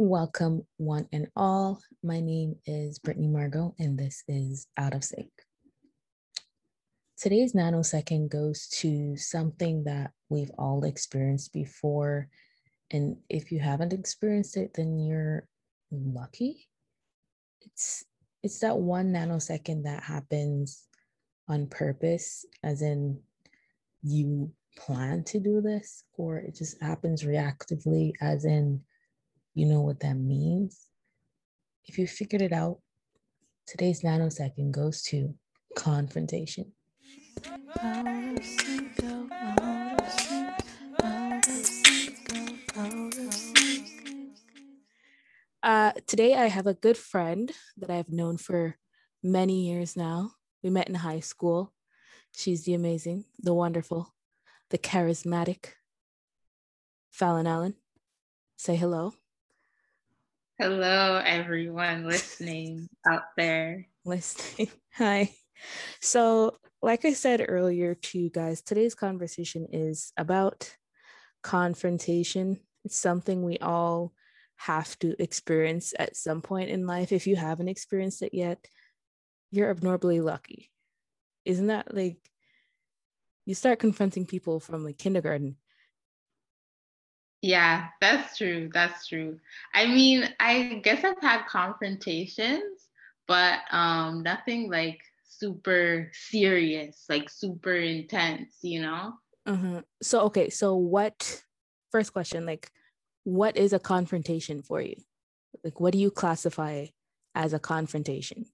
Welcome, one and all. My name is Brittany Margot, and this is Out of Sync. Today's nanosecond goes to something that we've all experienced before. And if you haven't experienced it, then you're lucky. It's it's that one nanosecond that happens on purpose, as in you plan to do this, or it just happens reactively, as in you know what that means. If you figured it out, today's nanosecond goes to confrontation. Uh, today, I have a good friend that I've known for many years now. We met in high school. She's the amazing, the wonderful, the charismatic Fallon Allen. Say hello. Hello, everyone listening out there. Listening. Hi. So, like I said earlier to you guys, today's conversation is about confrontation. It's something we all have to experience at some point in life. If you haven't experienced it yet, you're abnormally lucky. Isn't that like you start confronting people from like kindergarten yeah, that's true. That's true. I mean, I guess I've had confrontations, but um nothing like super serious, like super intense, you know? Uh-huh. So okay, so what first question, like what is a confrontation for you? Like what do you classify as a confrontation?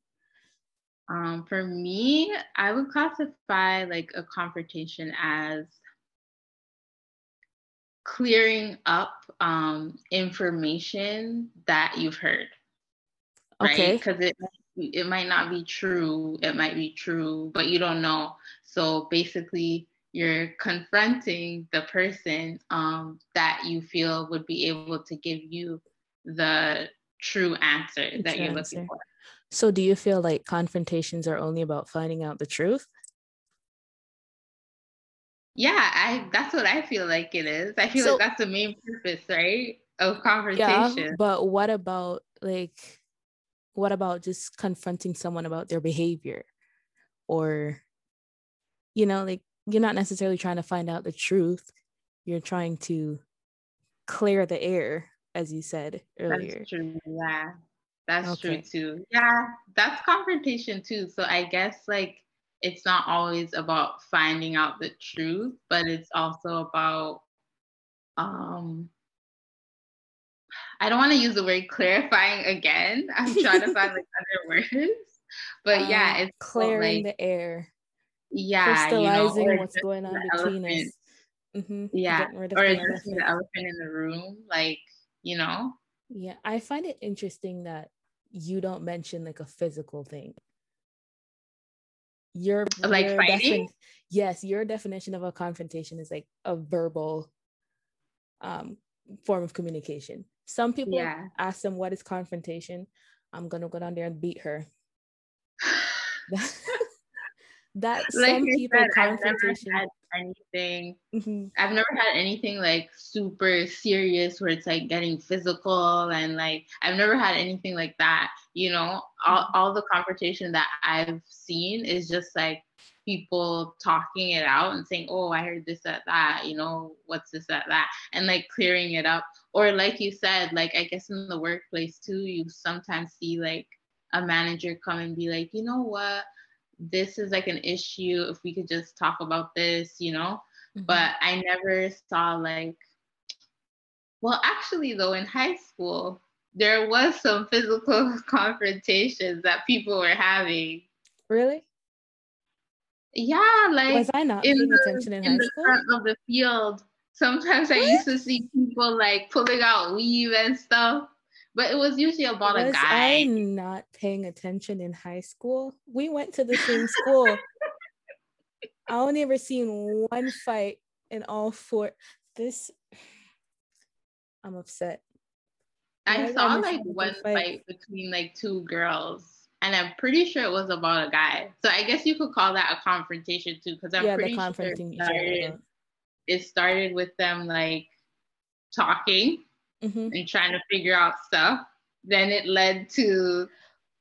Um, for me, I would classify like a confrontation as clearing up um, information that you've heard. Okay. Right? Because it it might not be true. It might be true, but you don't know. So basically, you're confronting the person um, that you feel would be able to give you the true answer that you're answer. looking for. So, do you feel like confrontations are only about finding out the truth? Yeah, I that's what I feel like it is. I feel so, like that's the main purpose, right? Of conversation. Yeah, but what about like what about just confronting someone about their behavior? Or you know, like you're not necessarily trying to find out the truth. You're trying to clear the air, as you said earlier. That's true. Yeah. That's okay. true too. Yeah, that's confrontation too. So I guess like it's not always about finding out the truth, but it's also about um I don't want to use the word clarifying again. I'm trying to find like other words. But yeah, it's clearing like, the air. Yeah, crystallizing you know, what's going on between elephant. us. Mm-hmm. Yeah, or just the elephant in the room, like you know. Yeah, I find it interesting that you don't mention like a physical thing your like your fighting. Defin- yes, your definition of a confrontation is like a verbal um form of communication. Some people yeah. ask them what is confrontation. I'm gonna go down there and beat her. that like some people said, confrontation anything. Mm-hmm. I've never had anything like super serious where it's like getting physical and like I've never had anything like that. You know, all, mm-hmm. all the confrontation that I've seen is just like people talking it out and saying, Oh, I heard this at that, you know, what's this at that, and like clearing it up. Or like you said, like I guess in the workplace too, you sometimes see like a manager come and be like, you know what? This is like an issue if we could just talk about this you know? Mm-hmm. but i never saw like well actually though in high school there was some physical confrontations that people were having. Really? Yeah like was i not paying the, attention in, in high the school? front of the field sometimes what? i used to see people like pulling out weave and stuff but it was usually about was a guy. Was I not paying attention in high school? We went to the same school. I only ever seen one fight in all four. This, I'm upset. I saw like one fight? fight between like two girls, and I'm pretty sure it was about a guy. So I guess you could call that a confrontation too, because I'm yeah, pretty sure it started, it started with them like talking mm-hmm. and trying to figure out stuff, then it led to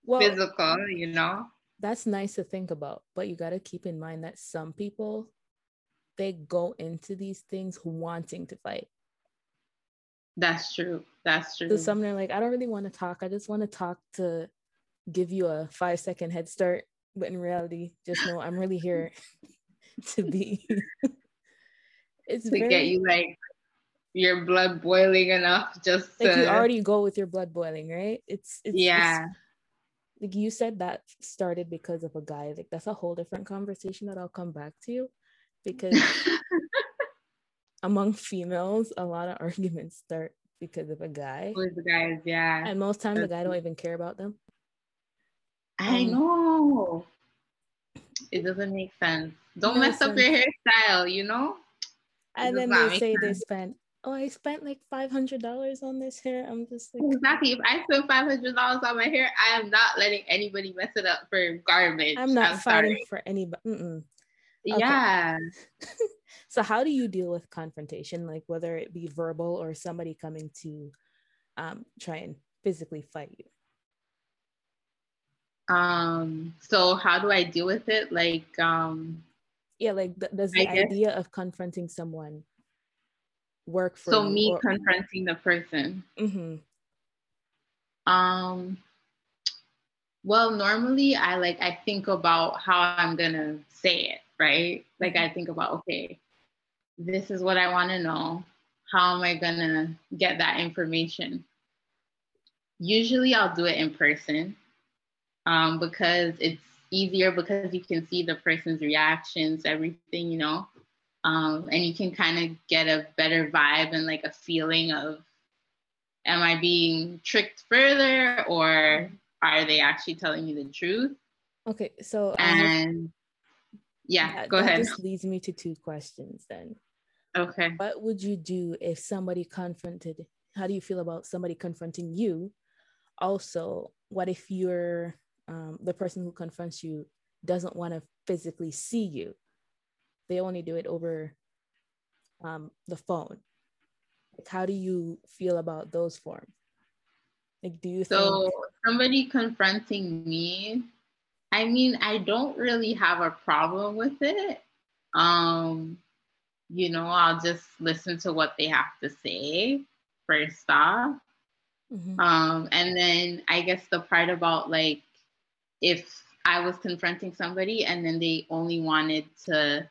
well, physical, you know? That's nice to think about, but you got to keep in mind that some people they go into these things wanting to fight. That's true. That's true. So some are like, I don't really want to talk. I just want to talk to give you a five second head start. But in reality, just know I'm really here to be. it's to very, get you like your blood boiling enough just like to, you already go with your blood boiling, right? It's, it's yeah. It's, like you said that started because of a guy. Like that's a whole different conversation that I'll come back to because among females, a lot of arguments start because of a guy. With the guys, yeah. And most times the guy don't even care about them. I um, know. It doesn't make sense. Don't mess sense. up your hairstyle, you know? And then they say sense. they spent, oh, I spent like five hundred dollars on this hair. I'm just like exactly. If I spend five hundred dollars on my hair, I am not letting anybody mess it up for garbage. I'm not I'm fighting sorry. for anybody. Okay. Yeah. so how do you deal with confrontation, like whether it be verbal or somebody coming to um, try and physically fight you? Um. So how do I deal with it? Like, um, yeah, like th- does the I idea of confronting someone work for? So me or- confronting the person. Mm-hmm. Um. Well, normally I like I think about how I'm gonna say it right? Like I think about, okay, this is what I want to know. How am I to get that information? Usually I'll do it in person um, because it's easier because you can see the person's reactions, everything, you know, um, and you can kind of get a better vibe and like a feeling of, am I being tricked further or are they actually telling me the truth? Okay, so and yeah, that, go ahead. This leads me to two questions then. Okay. What would you do if somebody confronted? How do you feel about somebody confronting you? Also, what if you're um, the person who confronts you doesn't want to physically see you? They only do it over um, the phone. Like, how do you feel about those forms? Like, do you so think- somebody confronting me I mean, I don't really have a problem with it. Um, you know, I'll just listen to what they have to say first off. Mm-hmm. Um, and then I guess the part about like if I was confronting somebody and then they only wanted to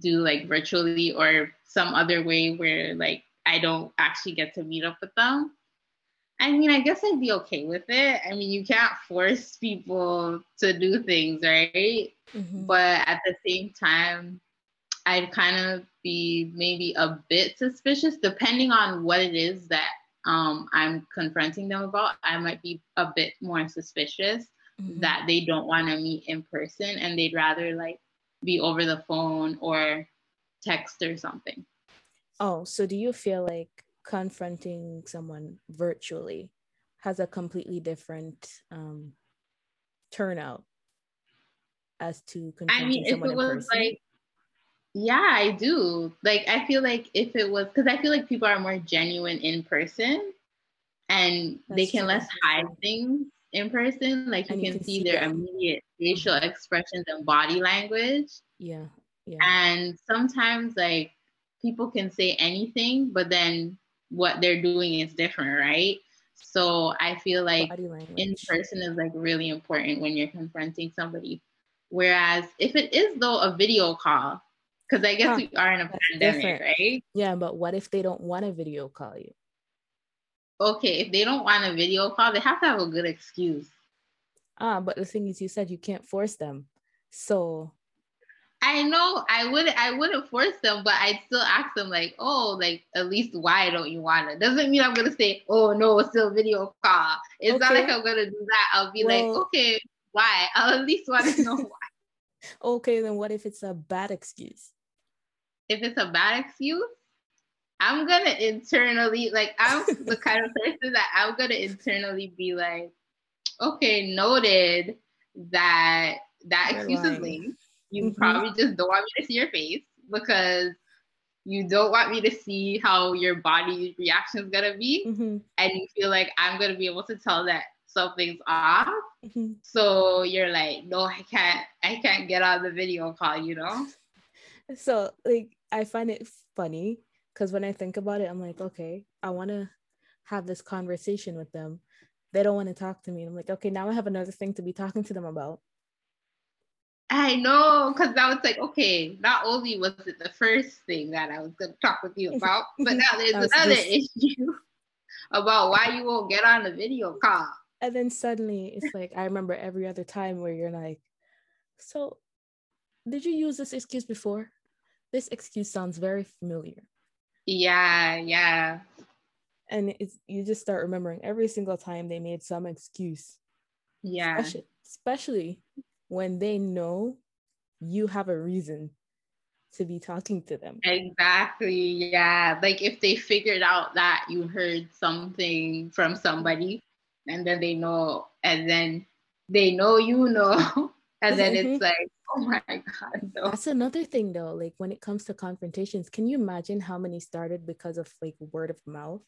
do like virtually or some other way where like I don't actually get to meet up with them, I mean, I guess I'd be okay with it. I mean, you can't force people to do things, right? Mm-hmm. But at the same time, I'd kind of be maybe a bit suspicious, depending on what it is that um, I'm confronting them about. I might be a bit more suspicious mm-hmm. that they don't want to meet in person and they'd rather like be over the phone or text or something. Oh, so do you feel like confronting someone virtually has a completely different um, turnout as to confronting I mean, if it was like, yeah, I do. Like, I feel like if it was, because I feel like people are more genuine in person, and That's they can true. less hide things in person. Like you, can, can, see, see their immediate facial mm-hmm. expressions and body language. Yeah. Yeah. And sometimes like people can say anything, but then what they're doing is different, right? So I feel like in person is like really important when you're confronting somebody. Whereas if it is though a video call, because I guess huh, we are in a pandemic, different. right? Yeah, but what if they don't want to video call you? Okay, if they don't want a video call, they have to have a good excuse. Ah, but the thing is, you said you can't force them. So I know I wouldn't I wouldn't force them, but I'd still ask them like, oh, like at least why don't you want it? Doesn't mean I'm gonna say, oh no, it's still video call. It's okay. not like I'm gonna do that. I'll be well, like, okay, why? I'll at least want to know why. okay, then what if it's a bad excuse? If it's a bad excuse, I'm gonna internally like I'm the kind of person that I'm gonna internally be like, okay, noted that that You're excuse lying. is lame you mm-hmm. probably just don't want me to see your face because you don't want me to see how your body reaction is gonna be, mm-hmm. and you feel like I'm gonna be able to tell that something's off. Mm-hmm. So you're like, no, I can't, I can't get on the video call, you know. So like, I find it funny because when I think about it, I'm like, okay, I want to have this conversation with them. They don't want to talk to me. I'm like, okay, now I have another thing to be talking to them about. I know, because I was like, okay, not only was it the first thing that I was going to talk with you about, but now there's another this. issue about why you won't get on the video call. And then suddenly it's like, I remember every other time where you're like, so did you use this excuse before? This excuse sounds very familiar. Yeah, yeah. And it's you just start remembering every single time they made some excuse. Yeah. Especially, especially when they know you have a reason to be talking to them. Exactly. Yeah. Like if they figured out that you heard something from somebody and then they know, and then they know you know, and then mm-hmm. it's like, oh my God. No. That's another thing though. Like when it comes to confrontations, can you imagine how many started because of like word of mouth?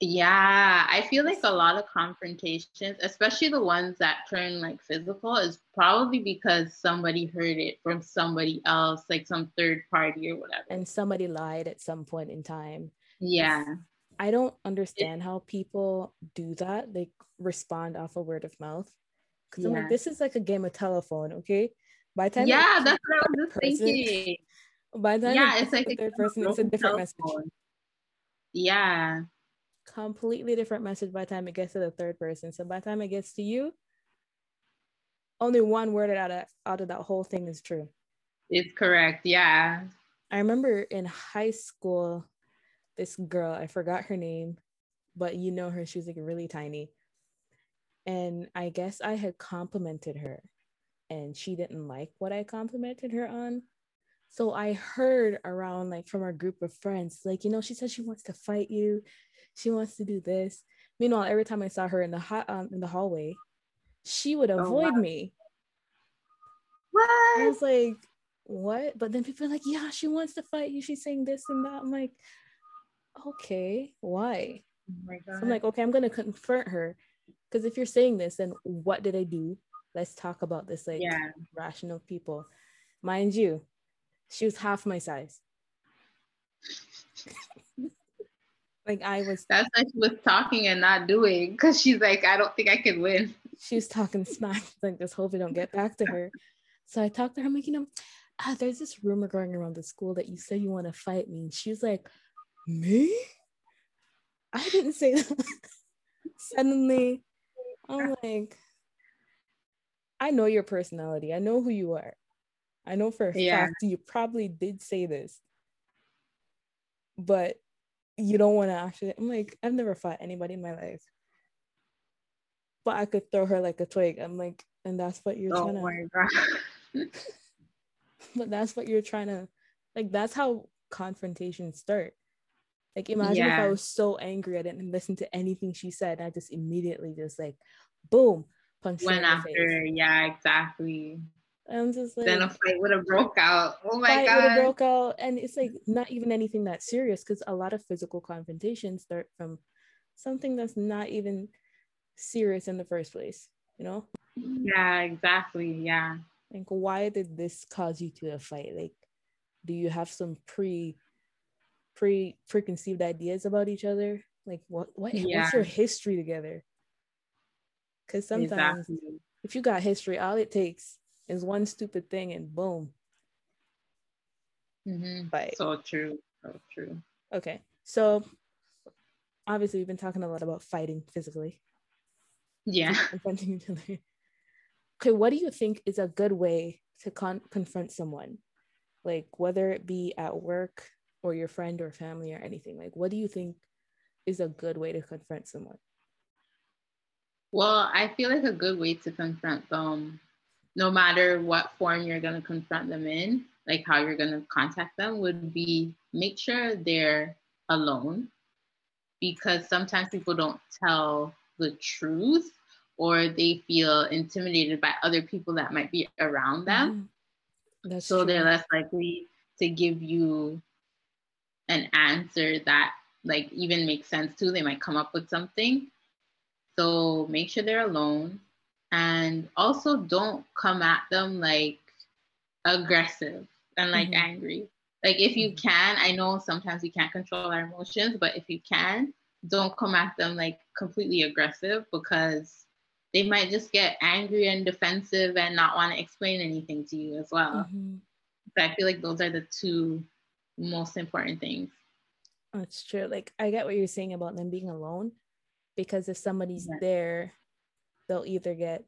Yeah, I feel like a lot of confrontations, especially the ones that turn like physical, is probably because somebody heard it from somebody else, like some third party or whatever. And somebody lied at some point in time. Yeah. I don't understand how people do that. They respond off a word of mouth. Because yeah. I'm like, this is like a game of telephone, okay? By time Yeah, that's what I was person, thinking. By the time yeah, it's like a third person, it's a different telephone. message. Yeah completely different message by the time it gets to the third person. So by the time it gets to you, only one word out of out of that whole thing is true. It's correct. Yeah. I remember in high school, this girl, I forgot her name, but you know her, she was like really tiny. And I guess I had complimented her and she didn't like what I complimented her on. So I heard around like from our group of friends, like, you know, she said she wants to fight you she wants to do this. Meanwhile, every time I saw her in the hot um, in the hallway, she would oh, avoid oh, wow. me. What? I was like, what? But then people are like, yeah, she wants to fight you. She's saying this and that. I'm like, okay, why? Oh so I'm like, okay, I'm gonna confront her. Because if you're saying this, then what did I do? Let's talk about this like yeah. rational people. Mind you, she was half my size. Like I was. That's why she was talking and not doing because she's like, I don't think I can win. She was talking smack. Like, just hope I don't get back to her. So I talked to her. I'm like, you know, ah, there's this rumor going around the school that you said you want to fight me. And she was like, me? I didn't say that. Suddenly, I'm like, I know your personality. I know who you are. I know for a yeah. fact you probably did say this. But you don't want to actually i'm like i've never fought anybody in my life but i could throw her like a twig i'm like and that's what you're oh trying to but that's what you're trying to like that's how confrontations start like imagine yeah. if i was so angry i didn't listen to anything she said i just immediately just like boom punch went after face. yeah exactly I'm just like then a fight would have broke out. Oh my fight god, would have broke out, and it's like not even anything that serious because a lot of physical confrontations start from something that's not even serious in the first place. You know? Yeah, exactly. Yeah. Like, why did this cause you to a fight? Like, do you have some pre pre preconceived ideas about each other? Like, what what yeah. what's your history together? Because sometimes exactly. if you got history, all it takes is one stupid thing and boom. Mm-hmm. But so true. So true. Okay. So obviously we've been talking a lot about fighting physically. Yeah. Confronting each other. Okay, what do you think is a good way to con- confront someone? Like whether it be at work or your friend or family or anything. Like what do you think is a good way to confront someone? Well, I feel like a good way to confront them no matter what form you're going to confront them in, like how you're going to contact them, would be make sure they're alone because sometimes people don't tell the truth or they feel intimidated by other people that might be around them. Mm-hmm. so true. they're less likely to give you an answer that like even makes sense too. They might come up with something. So make sure they're alone and also don't come at them like aggressive and like mm-hmm. angry. Like if you mm-hmm. can, I know sometimes we can't control our emotions, but if you can, don't come at them like completely aggressive because they might just get angry and defensive and not want to explain anything to you as well. Mm-hmm. So I feel like those are the two most important things. That's true. Like I get what you're saying about them being alone because if somebody's yeah. there, they'll either get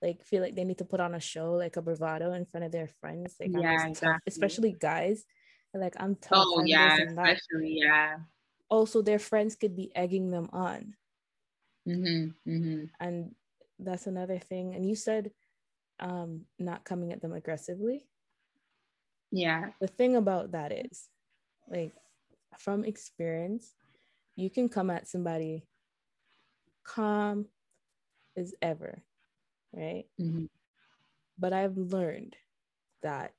like feel like they need to put on a show like a bravado in front of their friends. Like yeah, exactly. especially guys. Like I'm tough. Oh yeah, especially yeah. Also, their friends could be egging them on. Mm-hmm, mm-hmm. And that's another thing. And you said um, not coming at them aggressively. Yeah. The thing about that is, like, from experience, you can come at somebody calm as ever, right? Mm-hmm. But I've learned that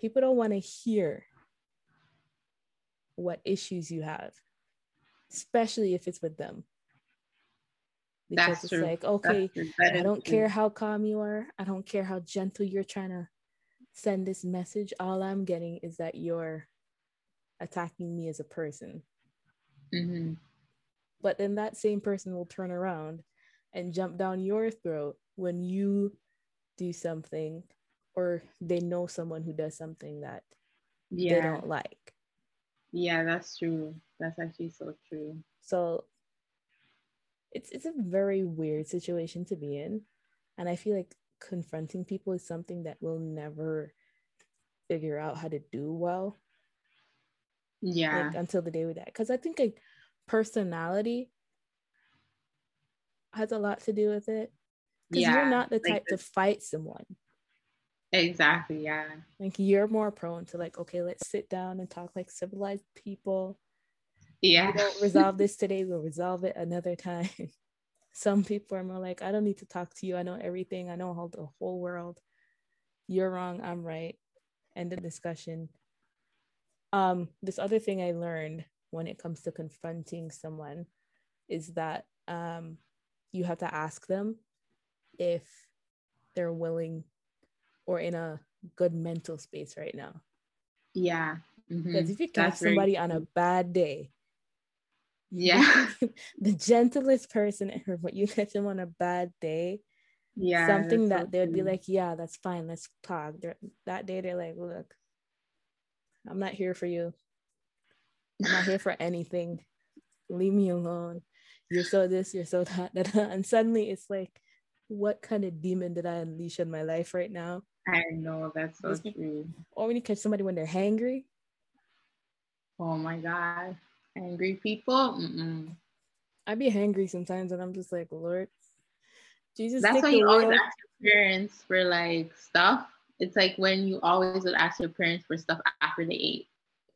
people don't want to hear what issues you have, especially if it's with them. Because That's it's true. like, okay, I don't care how calm you are. I don't care how gentle you're trying to send this message. All I'm getting is that you're attacking me as a person. Mm-hmm. But then that same person will turn around and jump down your throat when you do something or they know someone who does something that yeah. they don't like. Yeah, that's true. That's actually so true. So it's it's a very weird situation to be in. And I feel like confronting people is something that we'll never figure out how to do well. Yeah. Like, until the day we die. Because I think like personality has a lot to do with it. Because yeah, you're not the type like to fight someone. Exactly. Yeah. Like you're more prone to like, okay, let's sit down and talk like civilized people. Yeah. We don't resolve this today, we'll resolve it another time. Some people are more like, I don't need to talk to you. I know everything. I know how the whole world. You're wrong. I'm right. End of discussion. Um, this other thing I learned when it comes to confronting someone is that um, you have to ask them if they're willing or in a good mental space right now. Yeah. Because mm-hmm. if you catch somebody very- on a bad day, yeah, the gentlest person ever, but you catch them on a bad day, yeah, something that so they would be like, yeah, that's fine, let's talk. They're, that day, they're like, look, I'm not here for you. I'm not here for anything. Leave me alone. You're so this, you're so that, that. And suddenly it's like, what kind of demon did I unleash in my life right now? I know that's so true. Or when you catch somebody when they're hangry. Oh my god, angry people. Mm-mm. I be hangry sometimes, and I'm just like, Lord, Jesus. That's why you always ask your parents for like stuff. It's like when you always would ask your parents for stuff after they ate,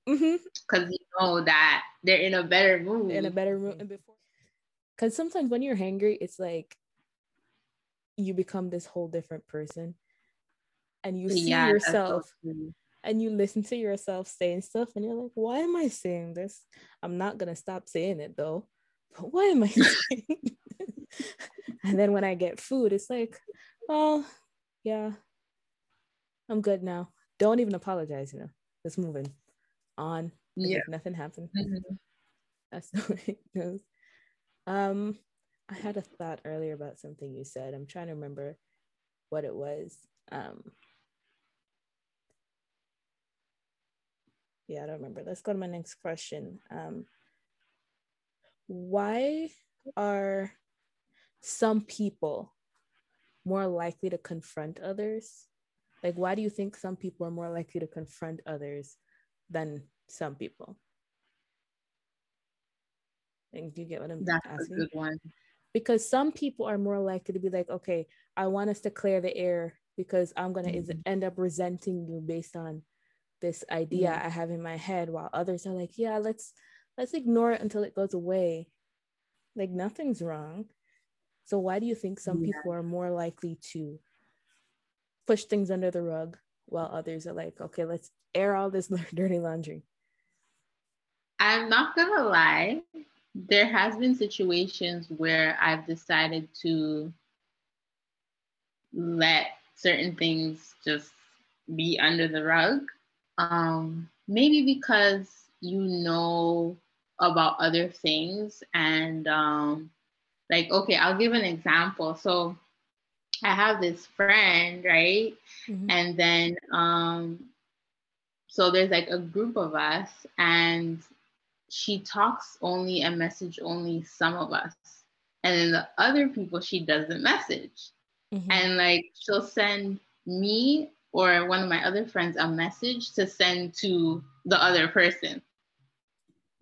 because mm-hmm. you know that they're in a better mood. In a better mood than before. Because sometimes when you're hangry, it's like you become this whole different person. And you see yeah, yourself so and you listen to yourself saying stuff and you're like why am i saying this? I'm not gonna stop saying it though. But why am i saying and then when i get food it's like oh yeah i'm good now. Don't even apologize you know. Just moving on yeah nothing happened mm-hmm. that's the way it goes um i had a thought earlier about something you said i'm trying to remember what it was um yeah, I don't remember. Let's go to my next question. Um, why are some people more likely to confront others? Like, why do you think some people are more likely to confront others than some people? And you get what I'm That's asking? a good one. Because some people are more likely to be like, okay, I want us to clear the air because I'm gonna mm-hmm. end up resenting you based on this idea mm. I have in my head while others are like, yeah, let's let's ignore it until it goes away. Like nothing's wrong. So why do you think some yeah. people are more likely to push things under the rug while others are like, okay, let's air all this dirty laundry? I'm not gonna lie. There has been situations where I've decided to let certain things just be under the rug. Um, maybe because you know about other things and um, like okay i'll give an example so i have this friend right mm-hmm. and then um so there's like a group of us and she talks only and message only some of us and then the other people she doesn't message mm-hmm. and like she'll send me or one of my other friends a message to send to the other person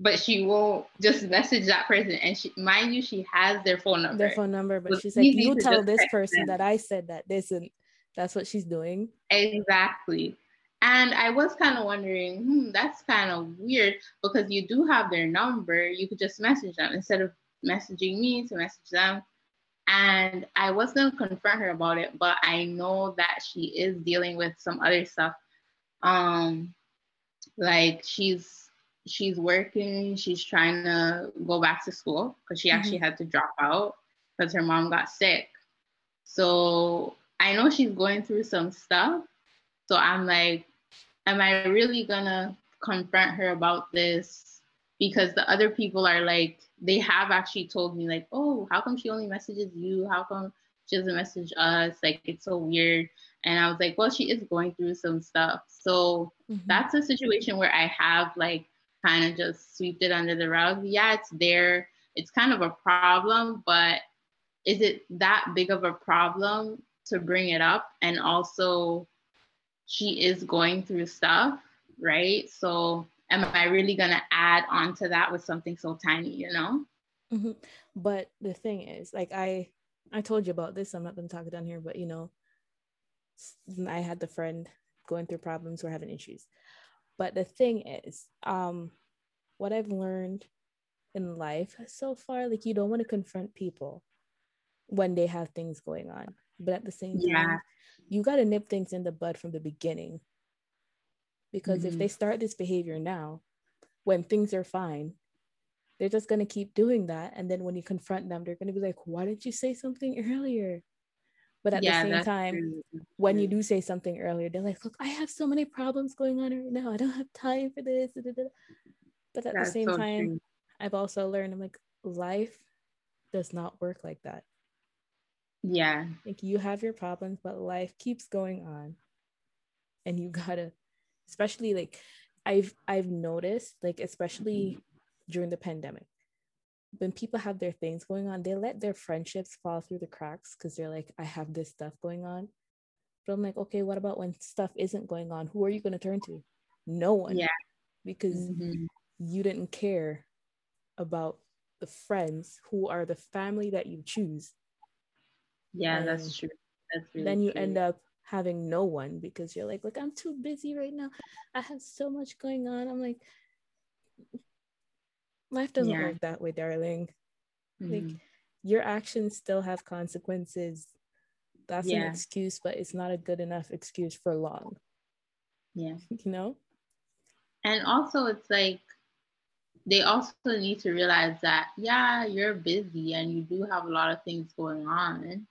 but she won't just message that person. And she, mind you, she has their phone number. Their phone number, but she's like, you tell this person them. that I said that this and that's what she's doing. Exactly. And I was kind of wondering, hmm, that's kind of weird because you do have their number. You could just message them instead of messaging me to message them. And I was going to confront her about it, but I know that she is dealing with some other stuff. Um, like she's she's working. She's trying to go back to school because she actually mm-hmm. had to drop out because her mom got sick. So I know she's going through some stuff. So I'm like, am I really gonna confront her about this? Because the other people are like, they have actually told me, like, oh, how come she only messages you? How come she doesn't message us? Like, it's so weird. And I was like, well, she is going through some stuff. So mm-hmm. that's a situation where I have like kind of just sweep it under the rug. Yeah, it's there. It's kind of a problem, but is it that big of a problem to bring it up? And also, she is going through stuff, right? So, am I really going to add on to that with something so tiny, you know? Mm-hmm. But the thing is, like, I I told you about this. I'm not going to talk it down here, but you know, I had the friend going through problems, we're having issues. But the thing is, um, what I've learned in life so far, like you don't want to confront people when they have things going on. But at the same yeah. You got to nip things in the bud from the beginning. Because mm-hmm. if they start this behavior now, when things are fine, they're just going to keep doing that. And then when you confront them, they're going to be like, why didn't you say something earlier? But at yeah, the same time, true. when you do say something earlier, they're like, look, I have so many problems going on right now. I don't have time for this. But at That's the same so time, true. I've also learned I'm like, life does not work like that. Yeah. Like you have your problems, but life keeps going on. And you gotta, especially like I've I've noticed, like, especially during the pandemic, when people have their things going on, they let their friendships fall through the cracks because they're like, I have this stuff going on. But I'm like, okay, what about when stuff isn't going on? Who are you going to turn to? No one. Yeah. Because mm-hmm. you didn't care about the friends who are the family that you choose. Yeah, and that's true. That's really then you true. end up having no one because you're like, look, I'm too busy right now. I have so much going on. I'm like, Life doesn't yeah. work that way, darling. Mm-hmm. Like your actions still have consequences. That's yeah. an excuse, but it's not a good enough excuse for long. Yeah. You know? And also it's like they also need to realize that yeah, you're busy and you do have a lot of things going on,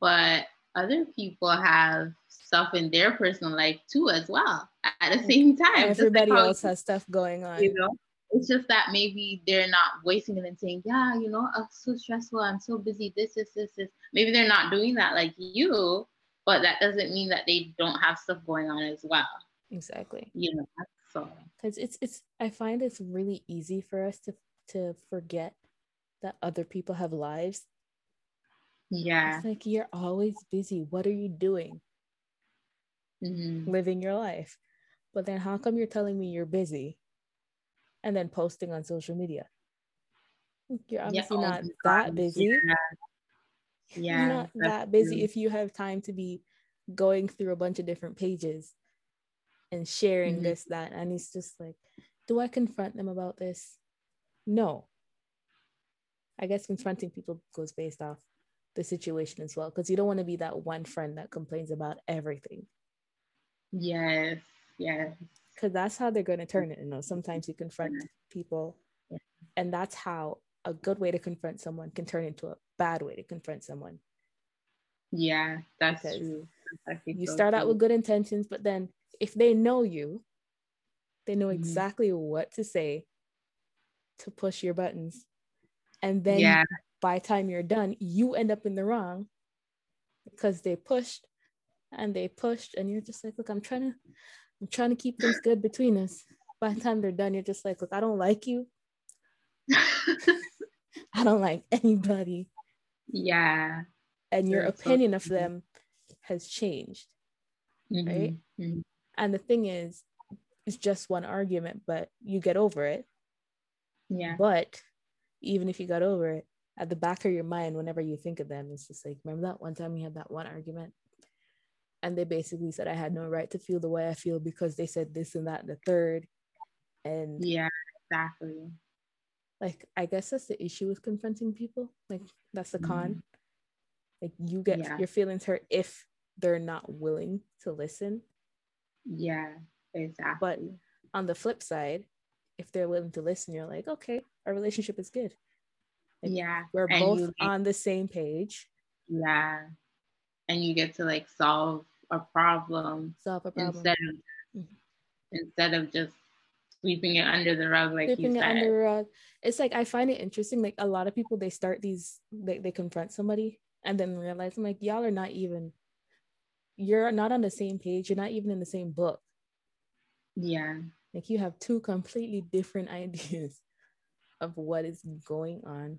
but other people have stuff in their personal life too as well at the same time. Everybody else has stuff going on. You know? It's just that maybe they're not voicing it and saying, yeah, you know, I'm so stressful. I'm so busy. This, this, this, this. Maybe they're not doing that like you, but that doesn't mean that they don't have stuff going on as well. Exactly. You know, so because it's it's I find it's really easy for us to to forget that other people have lives. Yeah. It's like you're always busy. What are you doing? Mm-hmm. Living your life. But then how come you're telling me you're busy and then posting on social media. You're obviously yeah, not that busy. Yeah. yeah You're not that busy true. if you have time to be going through a bunch of different pages and sharing mm-hmm. this, that. And it's just like, do I confront them about this? No. I guess confronting people goes based off the situation as well, because you don't want to be that one friend that complains about everything. Yes, yes. Because that's how they're going to turn it. You know, sometimes you confront people, yeah. and that's how a good way to confront someone can turn into a bad way to confront someone. Yeah, that's because true. you so start true. out with good intentions, but then if they know you, they know mm-hmm. exactly what to say to push your buttons. And then yeah. By the time you're done, you end up in the wrong because they pushed and they pushed and you're just like, look, I'm trying to I'm trying to keep things good between us. By the time they're done, you're just like, look, I don't like you. I don't like anybody. Yeah. And your opinion so- of them has changed. Mm-hmm. Right. Mm-hmm. And the thing is, it's just one argument, but you get over it. Yeah. But even if you got over it, at the back of your mind, whenever you think of them, it's just like, remember that one time we had that one argument? And they basically said I had no right to feel the way I feel because they said this and that and the third. And yeah, exactly. Like, I guess that's the issue with confronting people. Like, that's the con. Mm-hmm. Like, you get yeah. your feelings hurt if they're not willing to listen. Yeah, exactly. But on the flip side, if they're willing to listen, you're like, okay, our relationship is good. Like, yeah. We're and both you, on the same page. Yeah. And you get to like solve a problem. Solve a problem. Instead of mm-hmm. instead of just sweeping it under the rug like sweeping you said. it under the rug. It's like I find it interesting. Like a lot of people they start these they, they confront somebody and then realize I'm like, y'all are not even you're not on the same page. You're not even in the same book. Yeah. Like you have two completely different ideas of what is going on,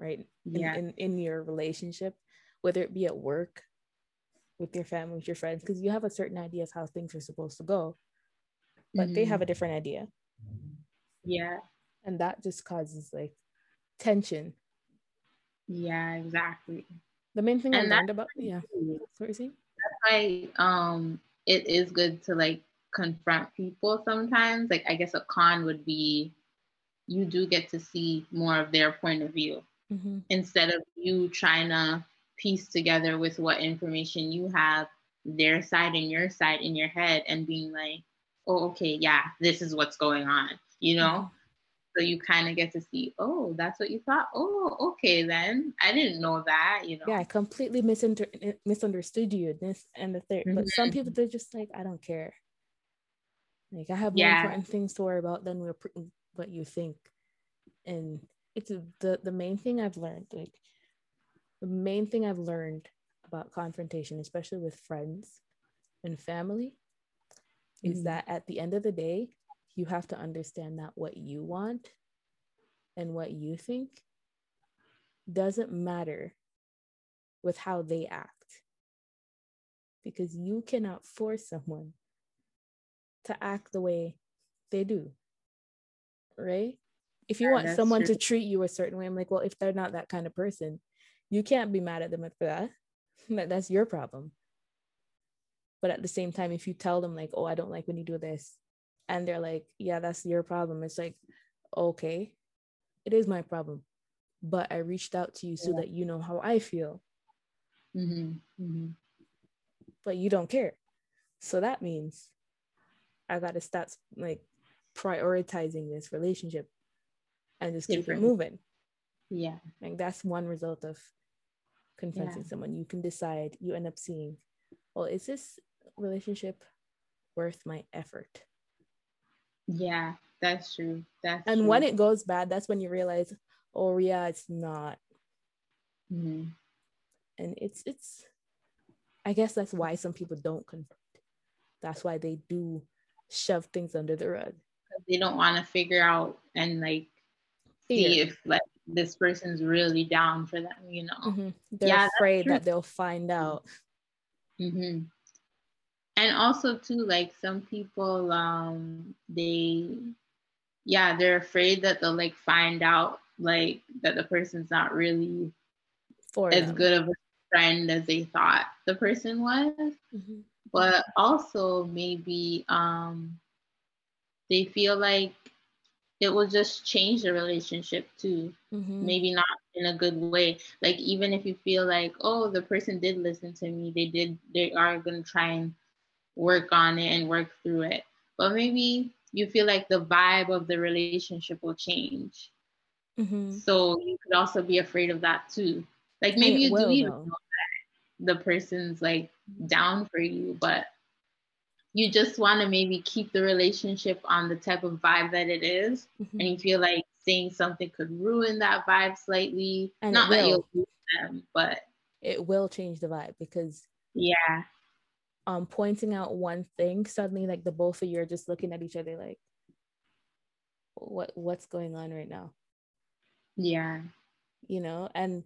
right? Yeah. In, in, in your relationship, whether it be at work, with your family, with your friends, because you have a certain idea of how things are supposed to go, but mm-hmm. they have a mm-hmm. different idea. Yeah. And that just causes like tension. Yeah, exactly. The main thing and I learned about yeah. What saying? That's why um it is good to like confront people sometimes. Like I guess a con would be you do get to see more of their point of view mm-hmm. instead of you trying to piece together with what information you have their side and your side in your head and being like oh okay yeah this is what's going on you know mm-hmm. so you kind of get to see oh that's what you thought oh okay then i didn't know that you know yeah i completely misunder- misunderstood you this and the 3rd mm-hmm. but some people they're just like i don't care like I have more yeah. important things to worry about than what you think. And it's the the main thing I've learned. Like the main thing I've learned about confrontation, especially with friends and family, mm-hmm. is that at the end of the day, you have to understand that what you want and what you think doesn't matter with how they act because you cannot force someone to act the way they do. Right? If you yeah, want someone true. to treat you a certain way, I'm like, well, if they're not that kind of person, you can't be mad at them for that. That's your problem. But at the same time, if you tell them, like, oh, I don't like when you do this, and they're like, yeah, that's your problem, it's like, okay, it is my problem. But I reached out to you so yeah. that you know how I feel. Mm-hmm. Mm-hmm. But you don't care. So that means I gotta start like prioritizing this relationship and just keep it moving. Yeah. Like that's one result of confronting yeah. someone. You can decide, you end up seeing, well, is this relationship worth my effort? Yeah, that's true. That's and true. when it goes bad, that's when you realize, oh yeah, it's not. Mm-hmm. And it's it's I guess that's why some people don't confront. That's why they do shove things under the rug. They don't want to figure out and like. See if like this person's really down for them, you know. Mm-hmm. They're yeah, afraid that they'll find out. Mm-hmm. And also too, like some people, um, they, yeah, they're afraid that they'll like find out like that the person's not really for as them. good of a friend as they thought the person was. Mm-hmm but also maybe um, they feel like it will just change the relationship too. Mm-hmm. Maybe not in a good way. Like even if you feel like, oh, the person did listen to me, they did, they are gonna try and work on it and work through it. But maybe you feel like the vibe of the relationship will change. Mm-hmm. So you could also be afraid of that too. Like maybe you will, do even know that the person's like down for you, but you just want to maybe keep the relationship on the type of vibe that it is, mm-hmm. and you feel like saying something could ruin that vibe slightly. And Not that you'll lose them, but it will change the vibe because yeah, um, pointing out one thing suddenly like the both of you are just looking at each other like, what what's going on right now? Yeah, you know, and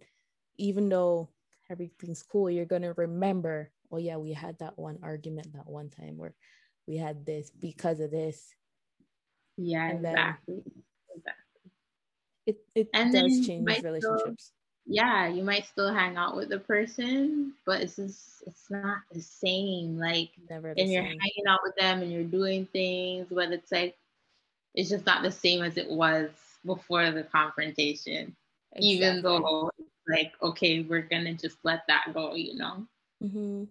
even though everything's cool, you're gonna remember oh yeah, we had that one argument that one time where we had this because of this. Yeah, and exactly. exactly. It it and does change relationships. Still, yeah, you might still hang out with the person, but it's just it's not the same. Like Never and you're hanging out with them and you're doing things, but it's like it's just not the same as it was before the confrontation. Exactly. Even though like, okay, we're gonna just let that go, you know? Mm-hmm.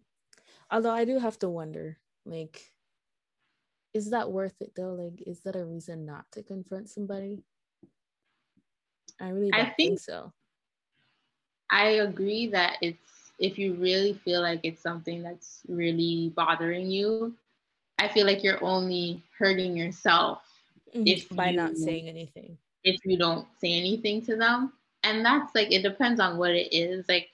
Although I do have to wonder, like, is that worth it though? Like, is that a reason not to confront somebody? I really don't I think, think so. I agree that it's if you really feel like it's something that's really bothering you, I feel like you're only hurting yourself mm-hmm. if by you, not saying anything. If you don't say anything to them. And that's like it depends on what it is. Like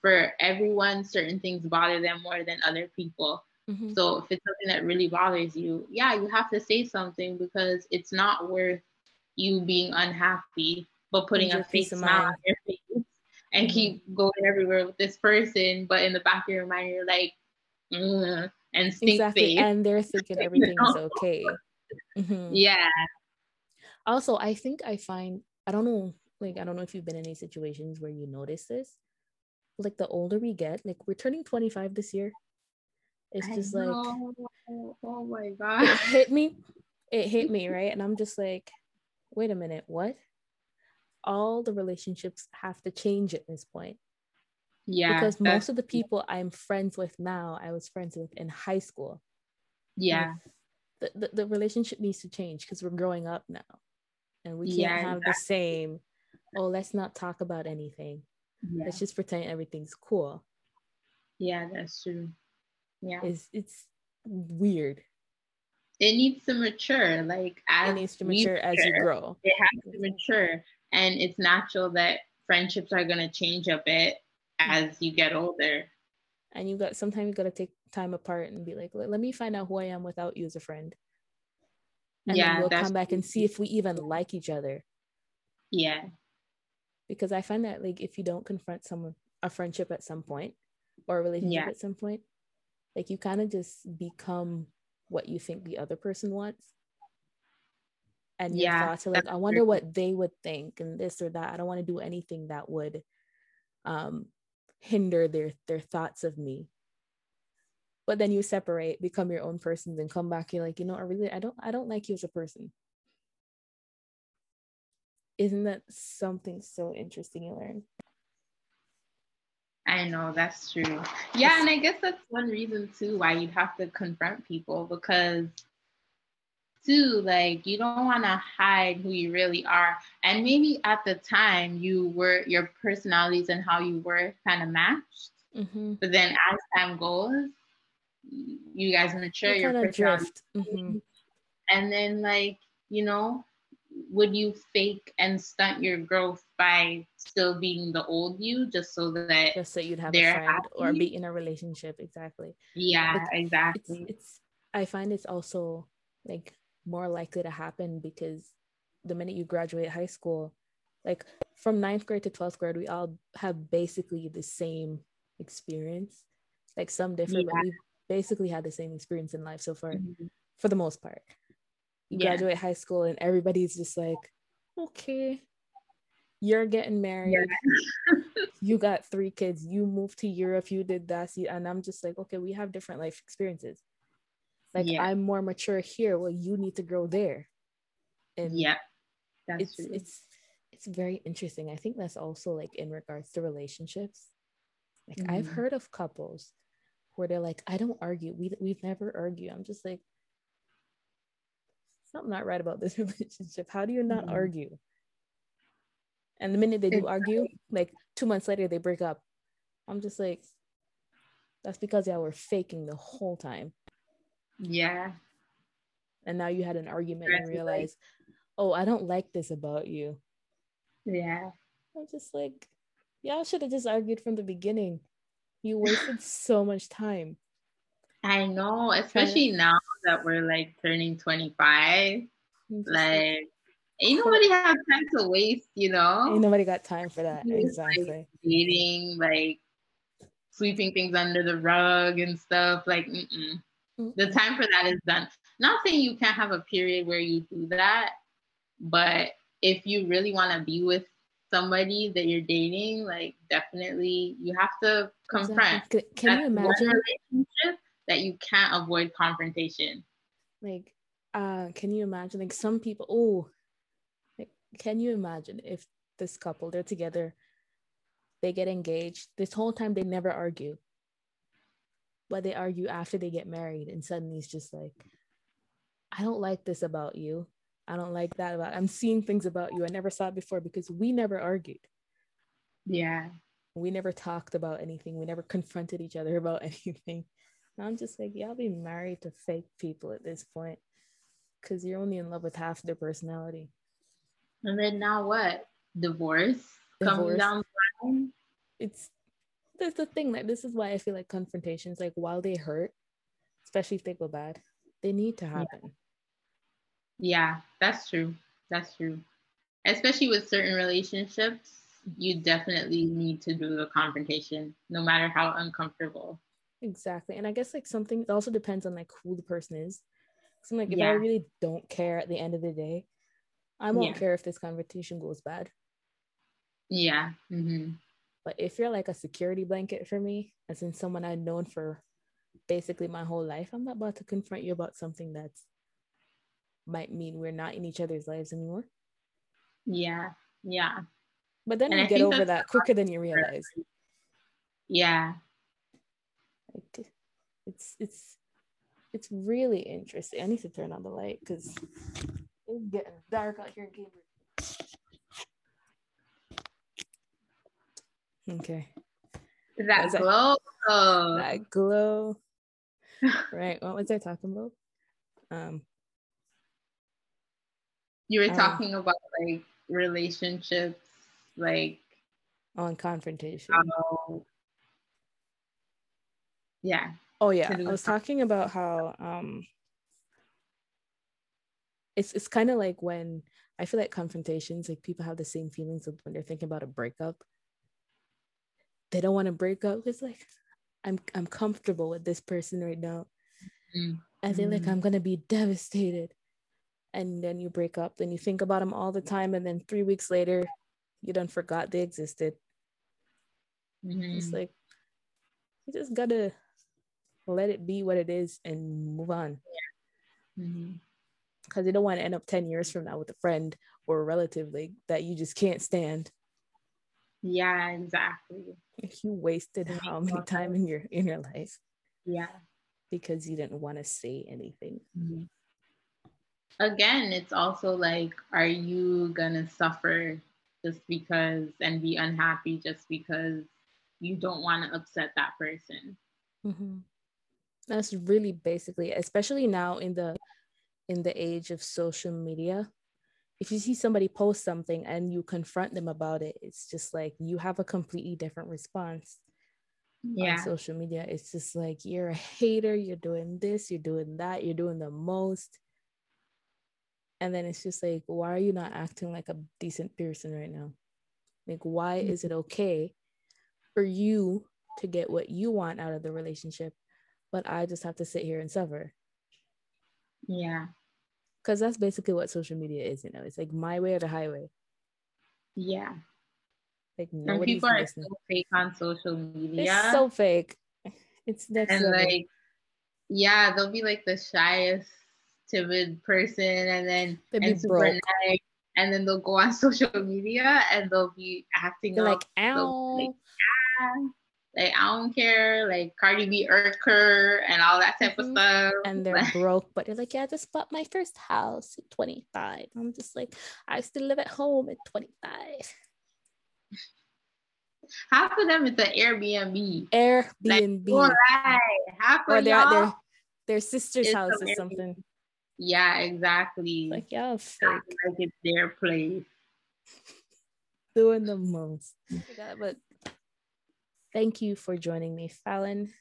for everyone, certain things bother them more than other people. Mm-hmm. So if it's something that really bothers you, yeah, you have to say something because it's not worth you being unhappy, but putting a fake smile on your face and mm-hmm. keep going everywhere with this person. But in the back of your mind, you're like, mm, and exactly. Face. And they're thinking everything's okay. Mm-hmm. Yeah. Also, I think I find I don't know, like I don't know if you've been in any situations where you notice this, like the older we get, like we're turning 25 this year. It's just like oh my god. It hit me. It hit me, right? And I'm just like, wait a minute, what? All the relationships have to change at this point. Yeah. Because most of the people I'm friends with now, I was friends with in high school. Yeah. the, the, the relationship needs to change because we're growing up now. And we can't yeah, have exactly. the same, oh, let's not talk about anything yeah. let's just pretend everything's cool. Yeah that's true. Yeah. It's it's weird. It needs to mature like as it needs to mature, mature as you grow. it has to mature and it's natural that friendships are going to change a bit as you get older. And you got sometimes you got to take time apart and be like let me find out who i am without you as a friend. And yeah, then we'll come back and see if we even like each other. Yeah because I find that like if you don't confront someone a friendship at some point or a relationship yeah. at some point, like you kind of just become what you think the other person wants. And your yeah, thoughts are like, I wonder true. what they would think and this or that. I don't want to do anything that would um hinder their their thoughts of me. But then you separate, become your own person, then come back, you're like, you know, I really I don't I don't like you as a person isn't that something so interesting you learn? I know that's true. Yeah, and I guess that's one reason too why you'd have to confront people because too like you don't want to hide who you really are and maybe at the time you were your personalities and how you were kind of matched mm-hmm. but then as time goes you guys mature your personality mm-hmm. and then like you know would you fake and stunt your growth by still being the old you just so that just so you'd have a friend happy? or be in a relationship exactly yeah it's, exactly it's, it's i find it's also like more likely to happen because the minute you graduate high school like from ninth grade to 12th grade we all have basically the same experience like some different yeah. but we basically had the same experience in life so far mm-hmm. for the most part you yeah. graduate high school and everybody's just like okay you're getting married yeah. you got three kids you moved to europe you did that and i'm just like okay we have different life experiences like yeah. i'm more mature here well you need to grow there and yeah that's it's true. it's it's very interesting i think that's also like in regards to relationships like mm-hmm. i've heard of couples where they're like, I don't argue. We we've never argued. I'm just like, something not right about this relationship. How do you not mm-hmm. argue? And the minute they do argue, like two months later they break up. I'm just like, that's because y'all were faking the whole time. Yeah. And now you had an argument and realize, oh, I don't like this about you. Yeah. I'm just like, y'all should have just argued from the beginning. You wasted so much time. I know, especially now that we're like turning 25. Like, ain't nobody have time to waste, you know? Ain't nobody got time for that. Exactly. Like, dating, like sweeping things under the rug and stuff. Like, mm-mm. Mm-mm. the time for that is done. Not saying you can't have a period where you do that, but if you really want to be with somebody that you're dating, like definitely you have to confront. Exactly. Can That's you imagine relationship that you can't avoid confrontation? Like, uh, can you imagine like some people? Oh, like, can you imagine if this couple they're together, they get engaged. This whole time they never argue, but they argue after they get married, and suddenly it's just like, I don't like this about you. I don't like that about I'm seeing things about you I never saw it before because we never argued. Yeah. We never talked about anything. We never confronted each other about anything. And I'm just like, y'all be married to fake people at this point because you're only in love with half their personality. And then now what? Divorce, Divorce. coming down the line? It's there's the thing that this is why I feel like confrontations, like while they hurt, especially if they go bad, they need to happen. Yeah yeah, that's true. That's true. Especially with certain relationships, you definitely need to do the confrontation, no matter how uncomfortable. Exactly. And I guess like something it also depends on like who the person is. So I'm like, if yeah. I really don't care at the end of the day, I won't yeah. care if this conversation goes bad. Yeah. Mm-hmm. But if you're like a security blanket for me, as in someone I've known for basically my whole life, I'm not about to confront you about something that's might mean we're not in each other's lives anymore. Yeah, yeah. But then and you I get over that quicker than you realize. Yeah. Like, it's it's it's really interesting. I need to turn on the light because it's getting dark out here in Cambridge. Okay. That glow. That, that glow. right. What was I talking about? Um, you were um, talking about like relationships, like on confrontation. Yeah. Oh yeah. I was talking about how um it's it's kind of like when I feel like confrontations, like people have the same feelings when they're thinking about a breakup. They don't want to break up. It's like I'm I'm comfortable with this person right now. Mm-hmm. And they're like, mm-hmm. I'm gonna be devastated and then you break up then you think about them all the time and then three weeks later you done forgot they existed mm-hmm. it's like you just gotta let it be what it is and move on. Because mm-hmm. you don't want to end up 10 years from now with a friend or a relative like that you just can't stand. Yeah exactly. You wasted how many time in your in your life. Yeah. Because you didn't want to say anything. Mm-hmm. Again, it's also like, are you gonna suffer just because and be unhappy just because you don't want to upset that person? Mm-hmm. That's really basically, especially now in the in the age of social media. If you see somebody post something and you confront them about it, it's just like you have a completely different response. Yeah. On social media, it's just like you're a hater, you're doing this, you're doing that, you're doing the most and then it's just like why are you not acting like a decent person right now like why mm-hmm. is it okay for you to get what you want out of the relationship but i just have to sit here and suffer. Yeah. Because that's basically what social media is you know? It's like my way or the highway. Yeah. Like and people are listening. so fake on social media. It's so fake. It's next and level. like yeah they'll be like the shyest timid person and then they'll and super nice, and then they'll go on social media and they'll be acting like ow. like, ah. Like I don't care, like Cardi B, Urker, and all that type mm-hmm. of stuff. And they're broke, but they're like, yeah, I just bought my first house at 25. I'm just like, I still live at home at 25. Half of them is the Airbnb. Airbnb. Like, Half of or they're at their, their sister's house or something. Yeah, exactly. Like, yeah. Like it's their place. Doing the most. but thank you for joining me, Fallon.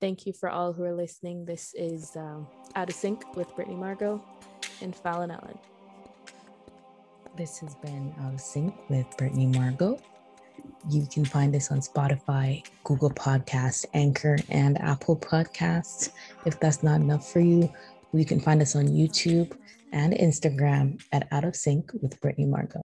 Thank you for all who are listening. This is um, Out of Sync with Brittany Margot and Fallon Allen. This has been Out of Sync with Brittany Margot. You can find us on Spotify, Google Podcast, Anchor, and Apple Podcasts. If that's not enough for you, you can find us on YouTube and Instagram at Out of Sync with Brittany Margot.